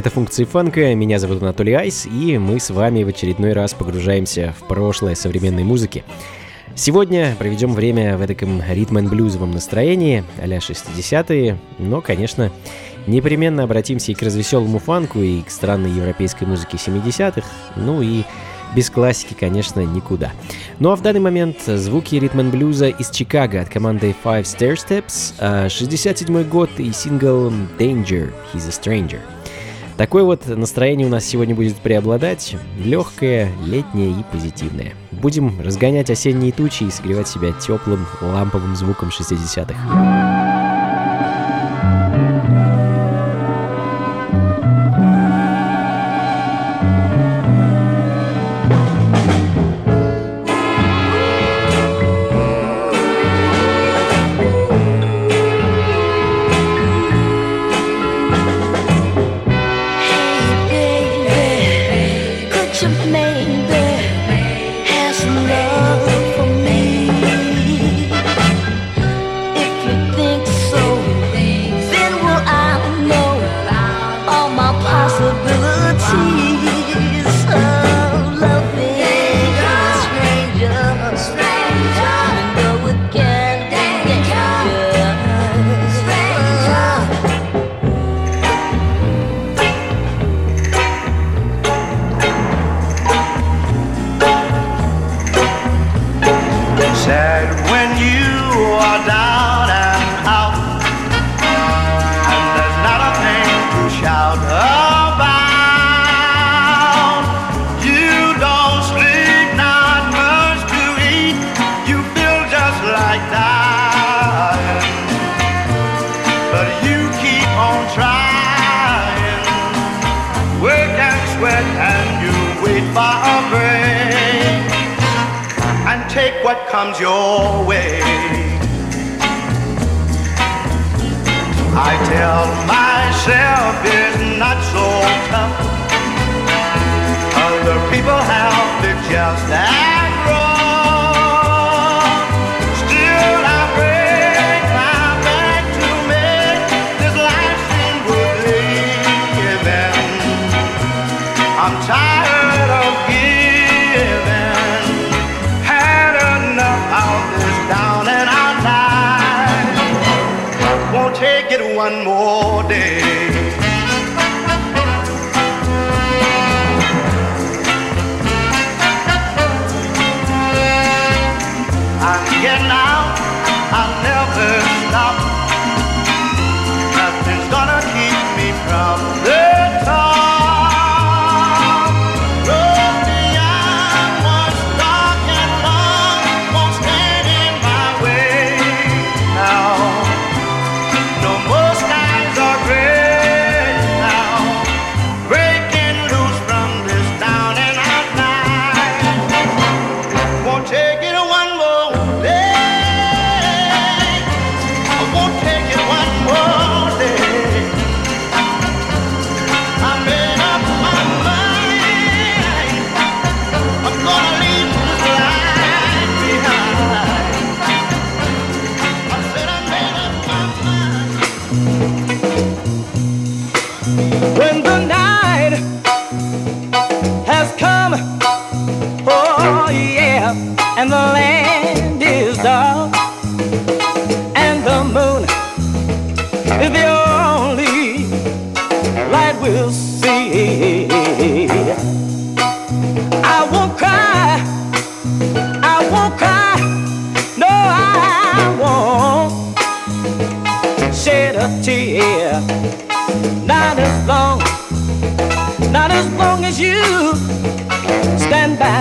Это функции фанка, меня зовут Анатолий Айс, и мы с вами в очередной раз погружаемся в прошлое современной музыки. Сегодня проведем время в таком ритм-блюзовом настроении, а-ля 60-е, но, конечно, непременно обратимся и к развеселому фанку, и к странной европейской музыке 70-х, ну и без классики, конечно, никуда. Ну а в данный момент звуки ритм блюза из Чикаго от команды Five Stair Steps, 67 а, год и сингл Danger, He's a Stranger. Такое вот настроение у нас сегодня будет преобладать, легкое, летнее и позитивное. Будем разгонять осенние тучи и согревать себя теплым ламповым звуком 60-х. One more day.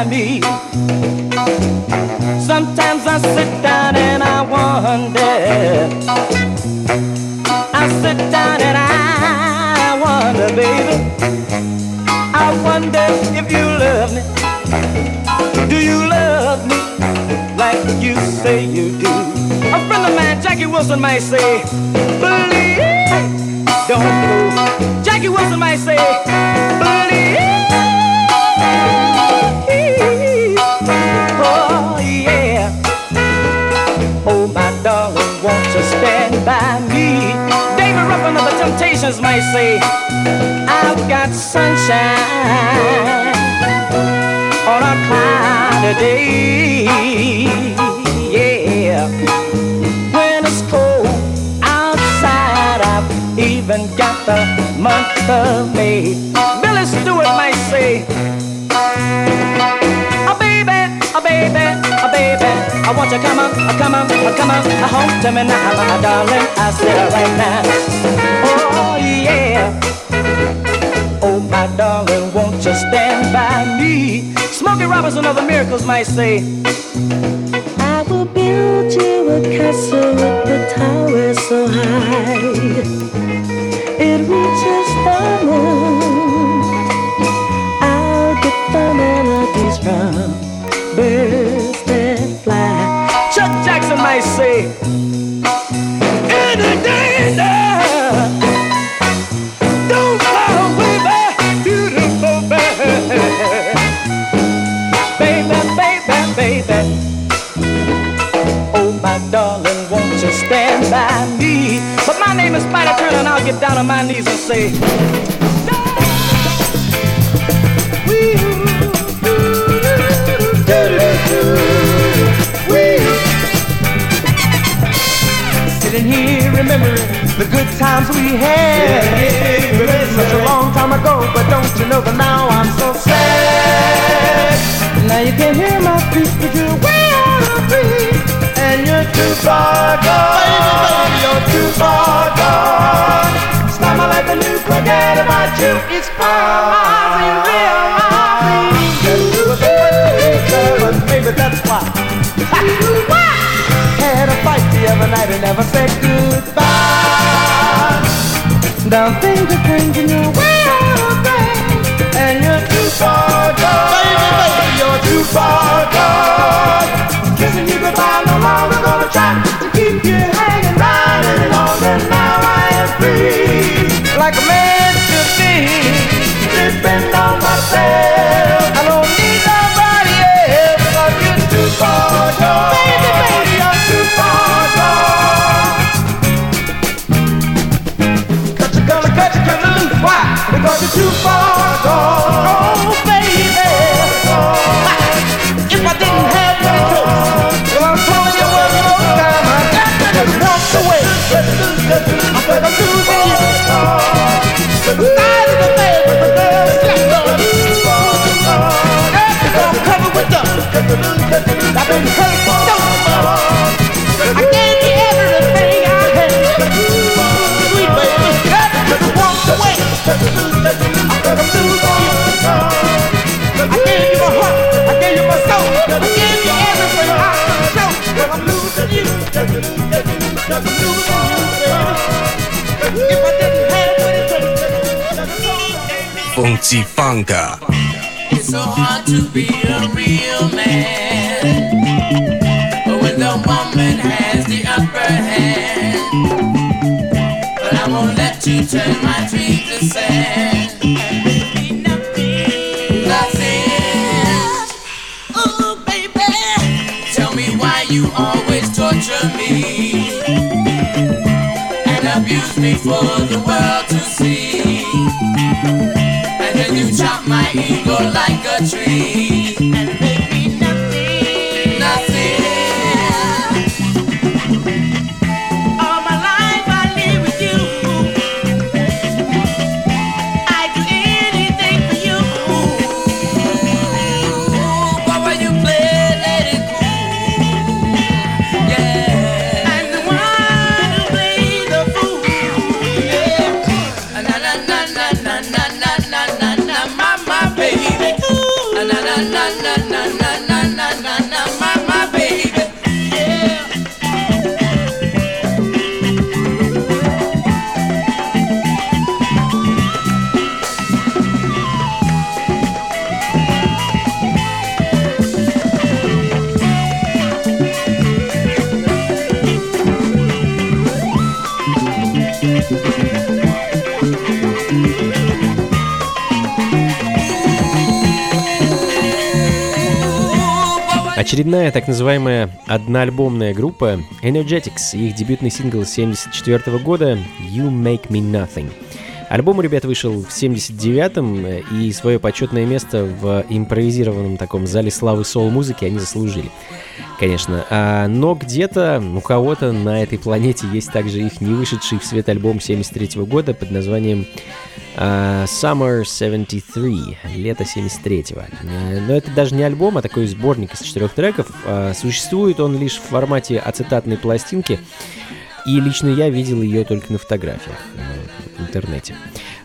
Me. Sometimes I sit down and I wonder. I sit down and I wonder, baby. I wonder if you love me. Do you love me like you say you do? A friend of mine, Jackie Wilson, might say, believe, don't move. Jackie Wilson might say, believe. Temptations might say, I've got sunshine on a cloudy day. Yeah. When it's cold outside, I've even got the month of May. Billy Stewart might say, Oh baby, oh baby, oh baby, I want you to come on, come on, come on, home to me now, my darling. I said right now, oh yeah. Oh my darling, won't you stand by me? Smokey Robinson of the Miracles might say, I will build you a castle with the tower so high. It reaches the moon. I'll get the melodies from birds that fly. Chuck Jackson might say, Any don't by me? But my name is Spyder Turner, and I'll get down on my knees and say, Sitting here remembering the good times we had. It's been such a long time ago, but don't you know that now I'm so sad. Now you can hear my feet, but you're way out of reach. And you're too far gone. You're too far gone. Start my life anew, forget about you. It's far. But maybe that's why. Had a fight the other night and never said goodbye. Now things are changing, you're way of and you're too far gone. Baby, baby, you're too far gone. Kissing you goodbye, no longer gonna try to keep you Now I am free, like a man should be. Depend on myself. I gave you my heart, I gave you my soul, I gave you everything I show. But I'm losing you. Funky Funka. It's so hard to be a real man. But when the woman has the upper hand, but I won't let you turn my dreams to sand. You always torture me and abuse me for the world to see. You chop my ego like a tree Очередная так называемая одноальбомная группа Energetics и их дебютный сингл 1974 года «You Make Me Nothing». Альбом у ребят вышел в 79-м, и свое почетное место в импровизированном таком зале славы соул-музыки они заслужили. Конечно. А, но где-то у кого-то на этой планете есть также их не вышедший в свет альбом 73 года под названием Uh, Summer 73, лето 73-го. Uh, но это даже не альбом, а такой сборник из четырех треков. Uh, существует он лишь в формате ацетатной пластинки, и лично я видел ее только на фотографиях в интернете.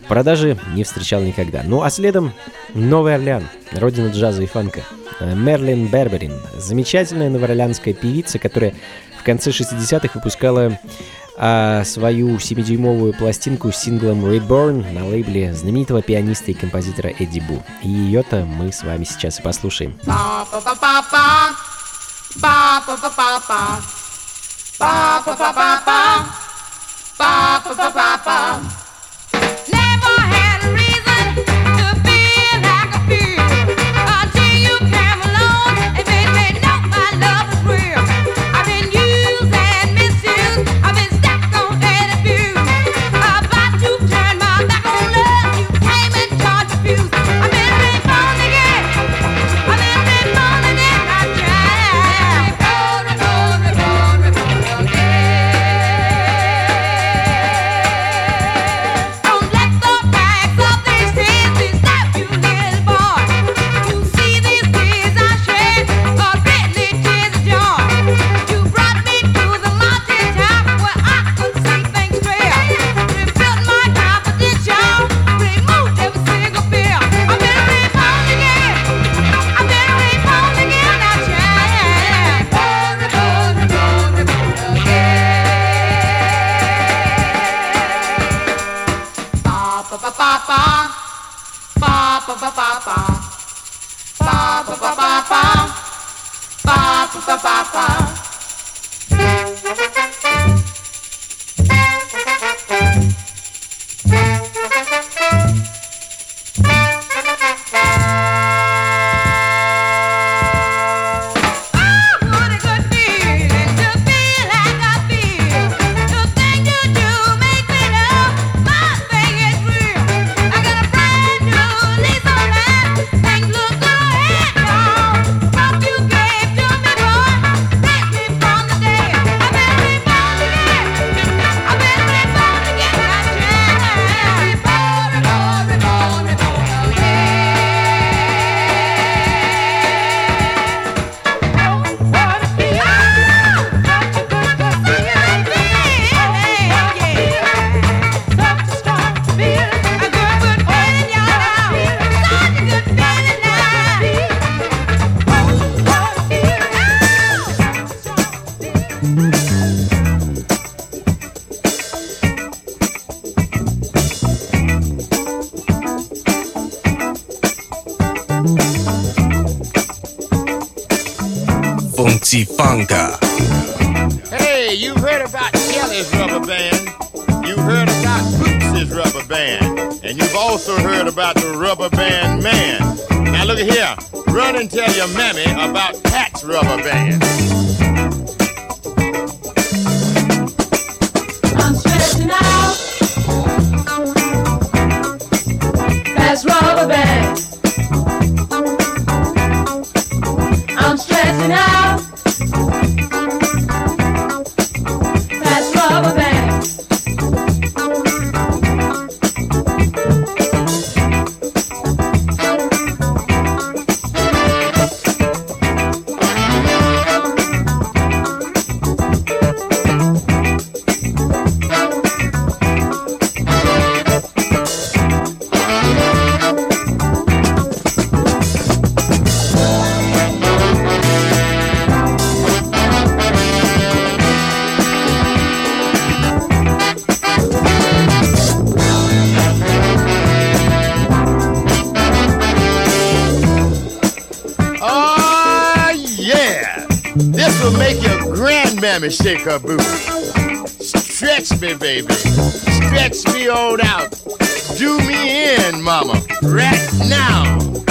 Продажи не встречал никогда. Ну а следом Новый Орлеан, родина джаза и фанка. Мерлин Берберин, замечательная новоорлеанская певица, которая в конце 60-х выпускала а свою 7-дюймовую пластинку с синглом Reborn на лейбле знаменитого пианиста и композитора Эдди Бу. И ее-то мы с вами сейчас и послушаем. Never ba Funky Funka. Hey, you heard about Kelly's rubber band. You heard about Boots's rubber band. And you've also heard about the rubber band man. Now look at here. Run and tell your mammy about Pat's rubber band. I'm stretching out. That's rubber band. Grandmammy shake her booty. Stretch me, baby. Stretch me on out. Do me in, mama. Right now.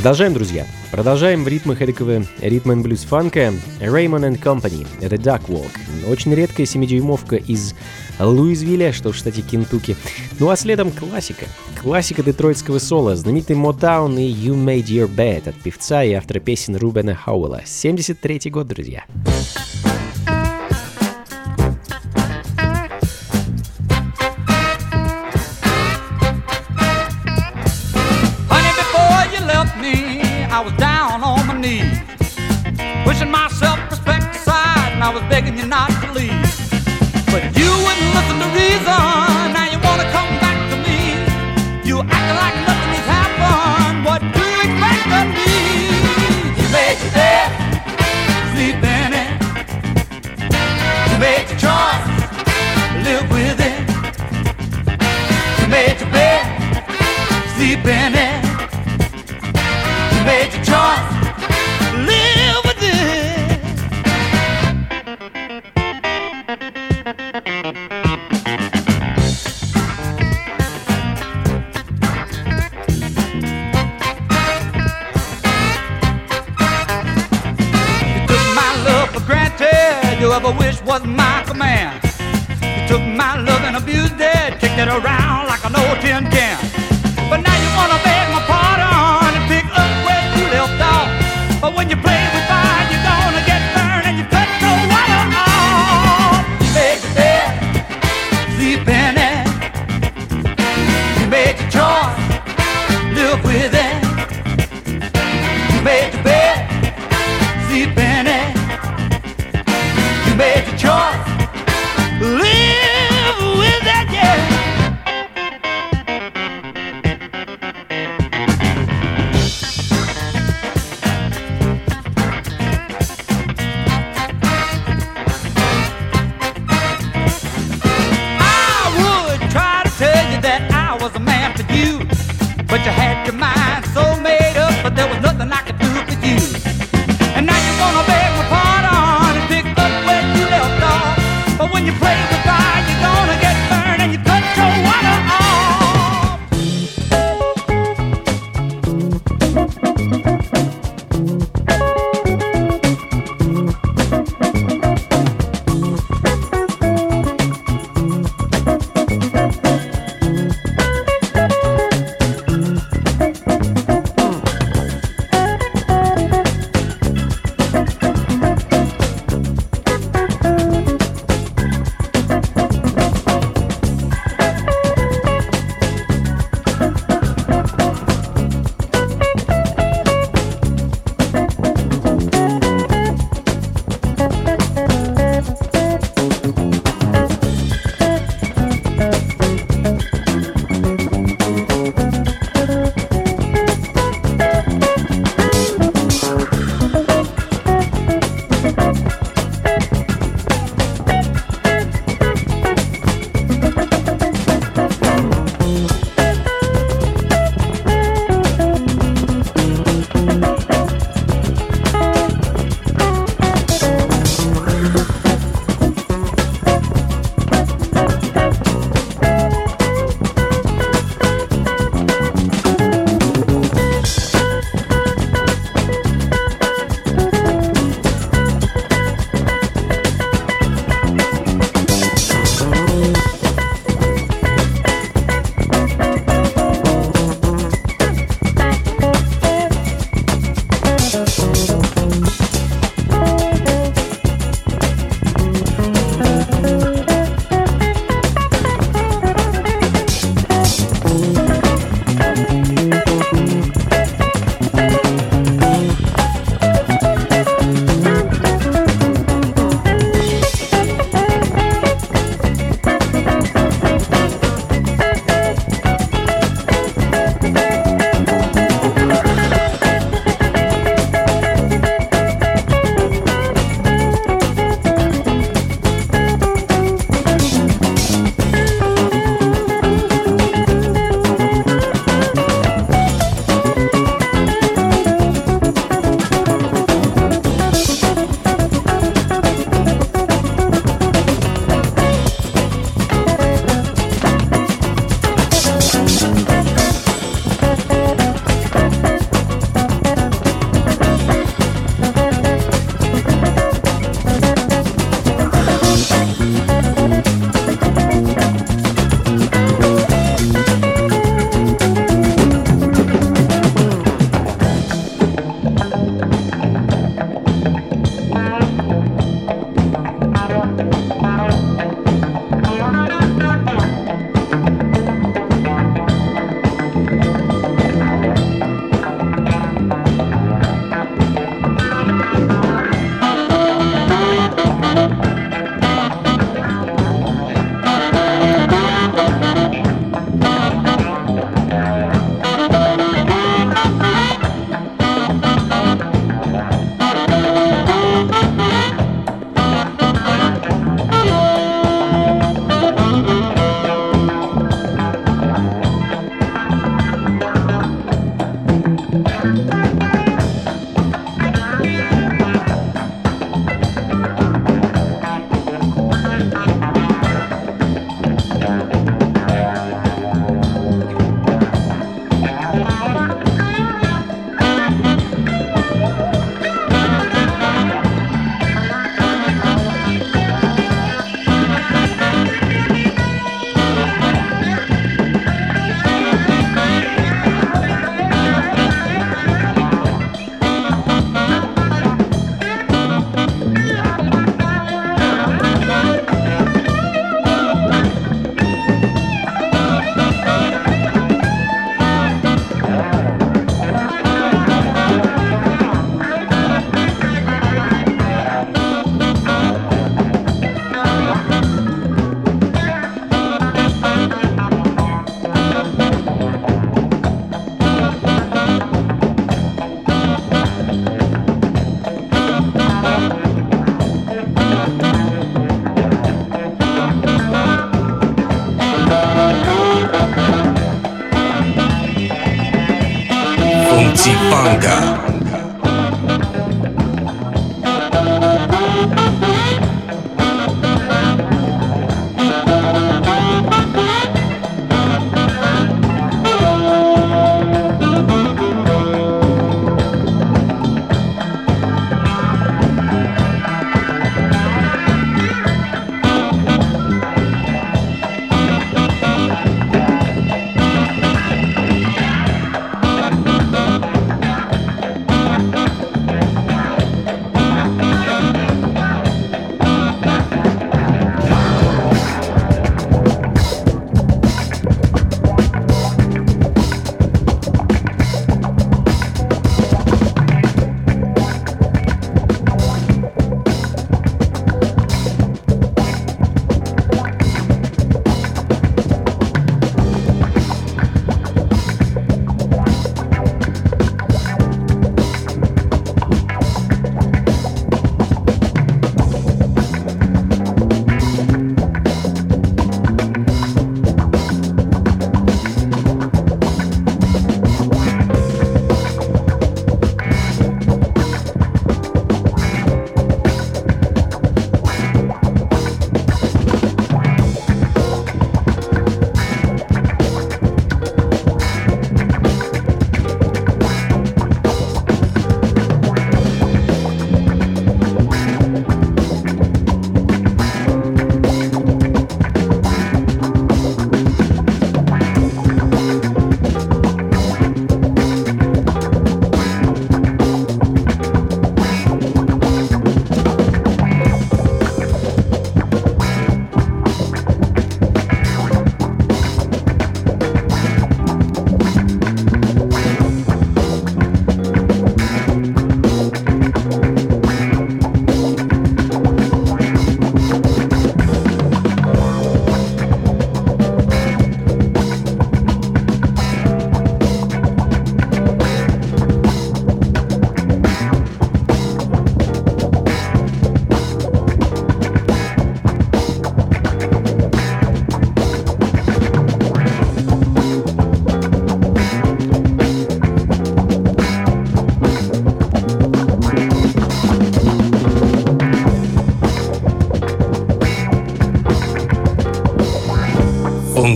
Продолжаем, друзья. Продолжаем в ритмах эдакого ритм и блюз фанка Raymond and Company. The Duck Walk. Очень редкая 7-дюймовка из Луизвилля, что в штате Кентукки. Ну а следом классика. Классика детройтского соло, знаменитый Motown и You Made Your Bed от певца и автора песен Рубена Хауэлла. 73-й год, друзья. Друзья. Of ever wish was my command. You took my love and abused it, kicked it around like an old tin can.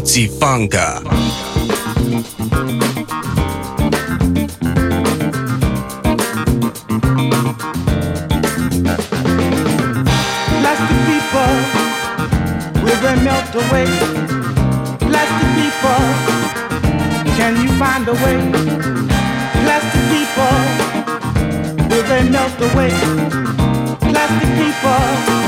Funky Funka. Plastic people, will they melt away? Plastic people, can you find a way? Plastic people, will they melt away? Plastic people,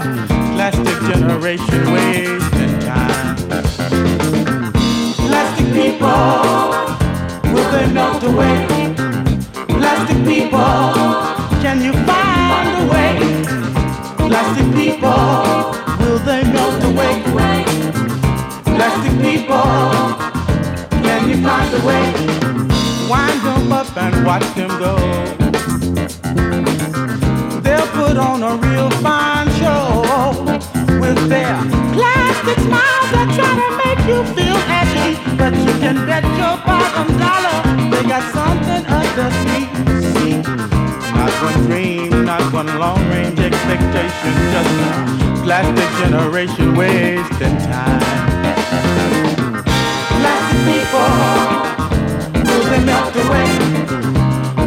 plastic generation wasting time. Plastic people, will they melt away? Plastic people, can you find a way? Plastic people, will they melt away? Plastic people, can you find a way? Wind them up and watch them go. They'll put on a real fine with plastic smiles that try to make you feel happy. But you can bet your bottom dollar they got something underneath. See, not one dream, not one long range expectation, just a plastic generation wasting time. Plastic people, will they melt away?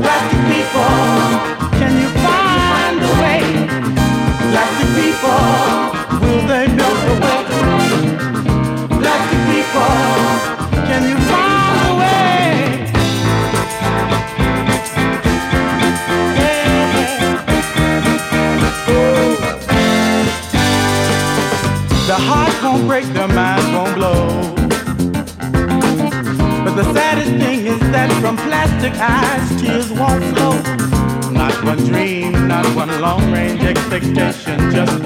Plastic people, can you find a way? Plastic people, the heart gon' break, the mind won't blow. But the saddest thing is that from plastic eyes, tears won't flow.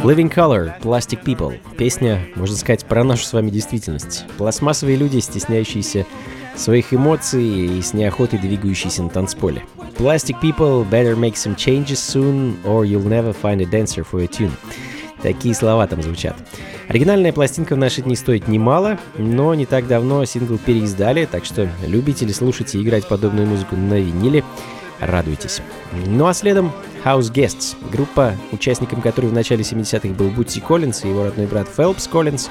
Living Color, Plastic People. Песня, можно сказать, про нашу с вами действительность. Пластмассовые люди, стесняющиеся своих эмоций и с неохотой двигающийся на танцполе. Plastic People better make some changes soon, or you'll never find a dancer for a tune. Такие слова там звучат. Оригинальная пластинка в наши дни стоит немало, но не так давно сингл переиздали, так что любители слушать и играть подобную музыку на виниле, радуйтесь. Ну а следом House Guests, группа, участником которой в начале 70-х был Бутси Коллинз и его родной брат Фелпс Коллинз.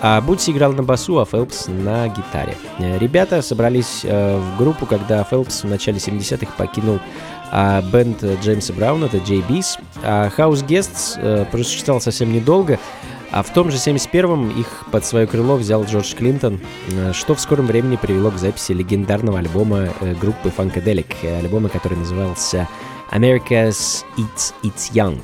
А Бутси играл на басу, а Фелпс на гитаре. Э, Ребята собрались э, в группу, когда Фелпс в начале 70-х покинул а бенд Джеймса Брауна, это JB's. А House Guests э, просуществовал совсем недолго, а в том же 71-м их под свое крыло взял Джордж Клинтон, э, что в скором времени привело к записи легендарного альбома э, группы Funkadelic, э, альбома, который назывался America's It's It's Young.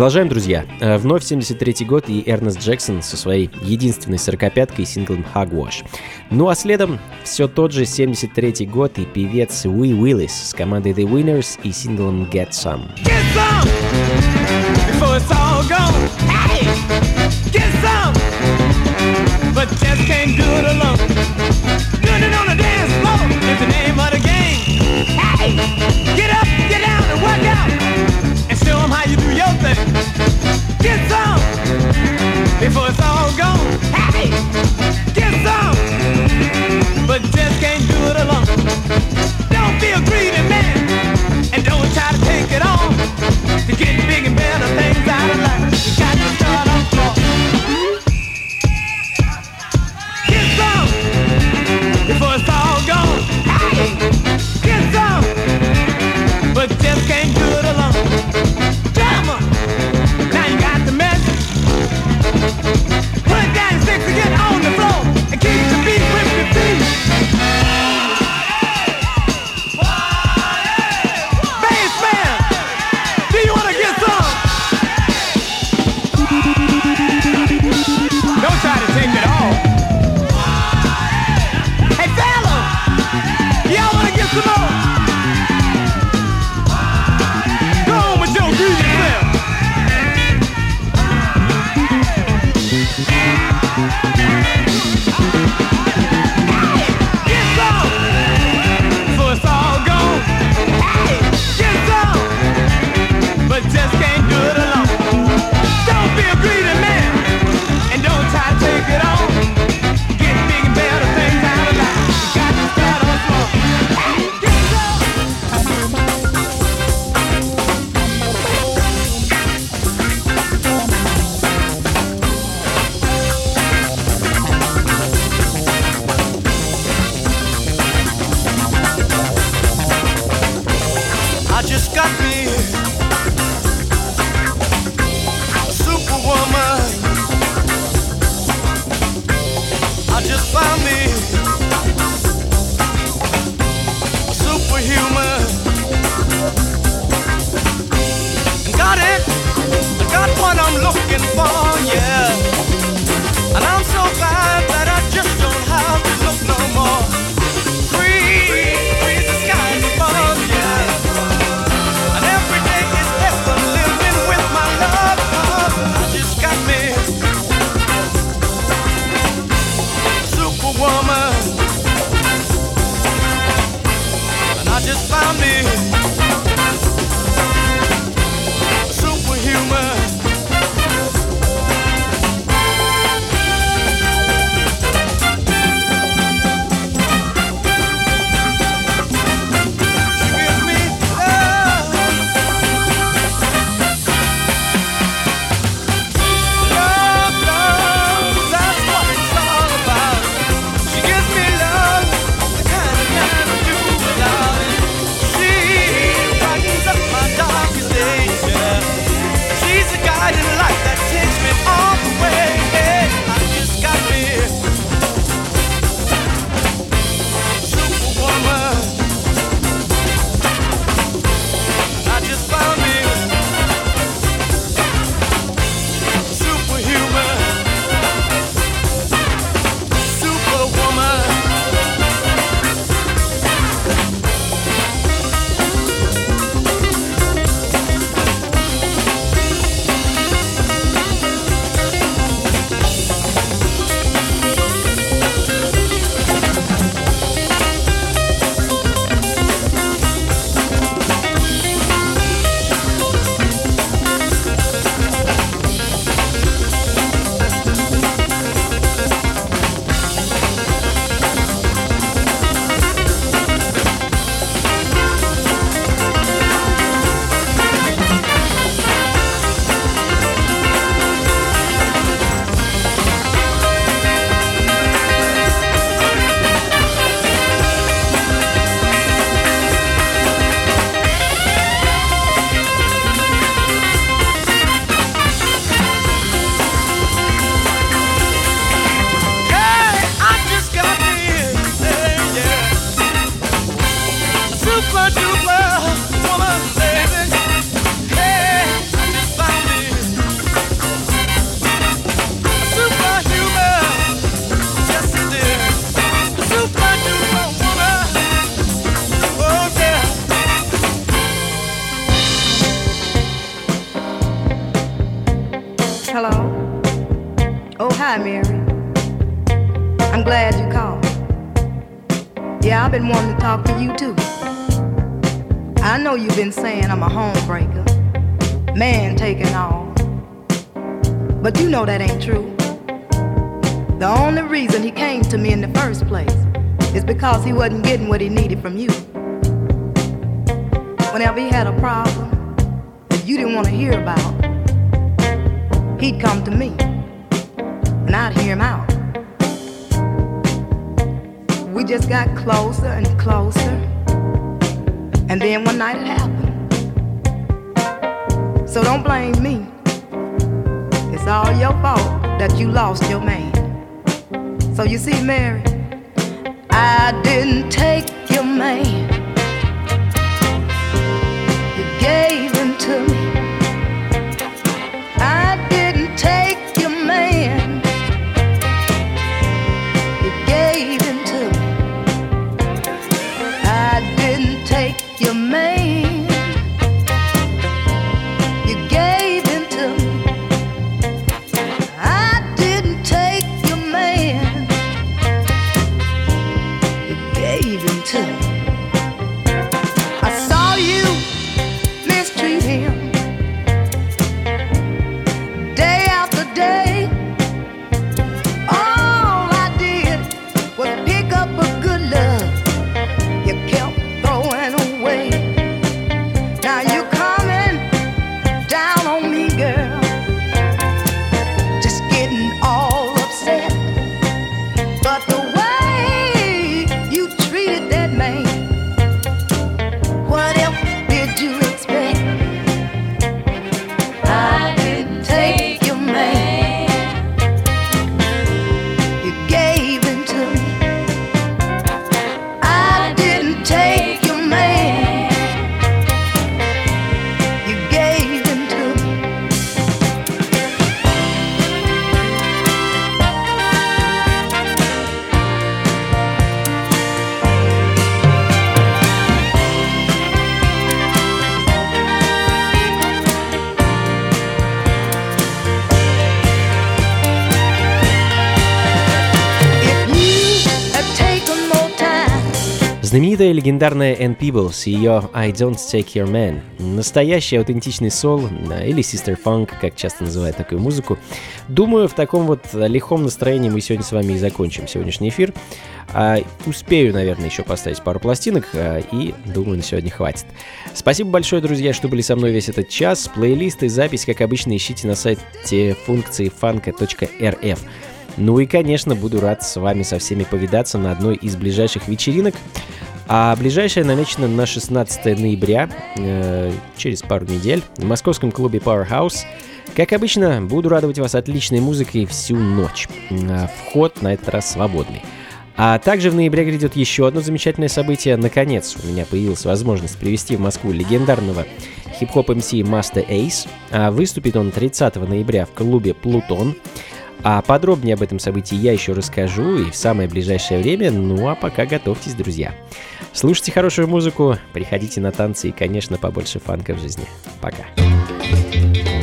Продолжаем, друзья. Вновь 73 год и Эрнест Джексон со своей единственной 45-кой синглом «Hogwash». Ну а следом все тот же 73 год и певец Уи Уиллис с командой The Winners и синглом «Get Some». Get some before it's all gone. Hey, get some, but just can't do it alone. Doing it on the dance floor is the name of the game. Hey, get before it's all gone. I'd hear him out. We just got closer and closer, and then one night it happened. So don't blame me. It's all your fault that you lost your man. So you see, Mary, I didn't take your man. You gave Знаменитая легендарная Энн Пиблс и ее I Don't Take Your Man. Настоящий аутентичный сол, или Sister Funk, как часто называют такую музыку. Думаю, в таком вот лихом настроении мы сегодня с вами и закончим сегодняшний эфир. А, успею, наверное, еще поставить пару пластинок, а, и думаю, на сегодня хватит. Спасибо большое, друзья, что были со мной весь этот час. Плейлисты и запись, как обычно, ищите на сайте функции фанка.рф. Ну и, конечно, буду рад с вами со всеми повидаться на одной из ближайших вечеринок. А ближайшая намечена на 16 ноября, э, через пару недель, в московском клубе Powerhouse. Как обычно, буду радовать вас отличной музыкой всю ночь. А Вход на этот раз свободный. А также в ноябре грядет еще одно замечательное событие. Наконец, у меня появилась возможность привести в Москву легендарного хип-хоп МС Master Ace. А выступит он 30 ноября в клубе Плутон. А подробнее об этом событии я еще расскажу и в самое ближайшее время. Ну а пока готовьтесь, друзья. Слушайте хорошую музыку, приходите на танцы и, конечно, побольше фанка в жизни. Пока. Heart you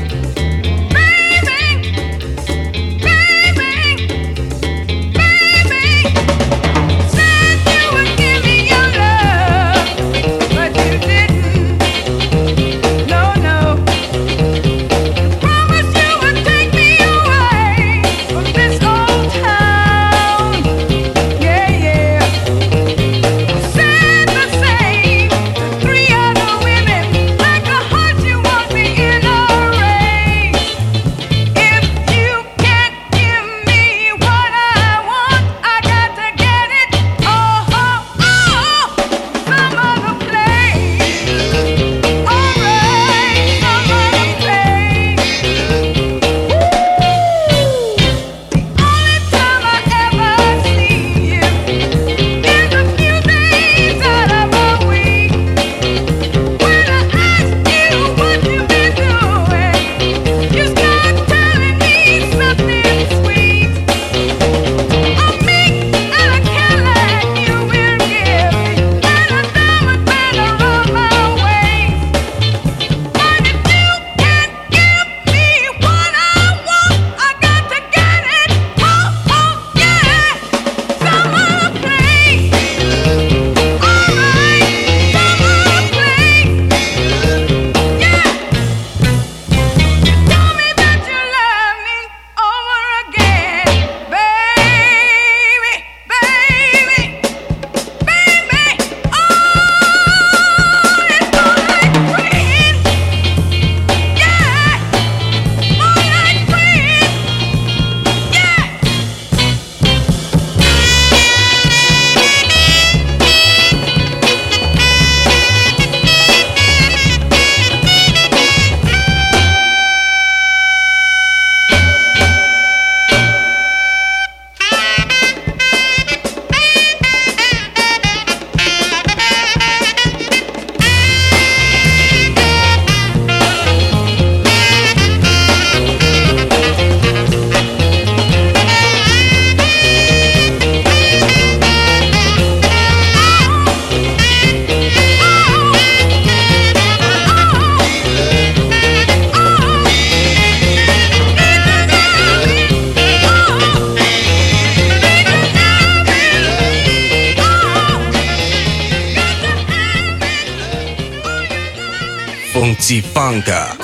Funka.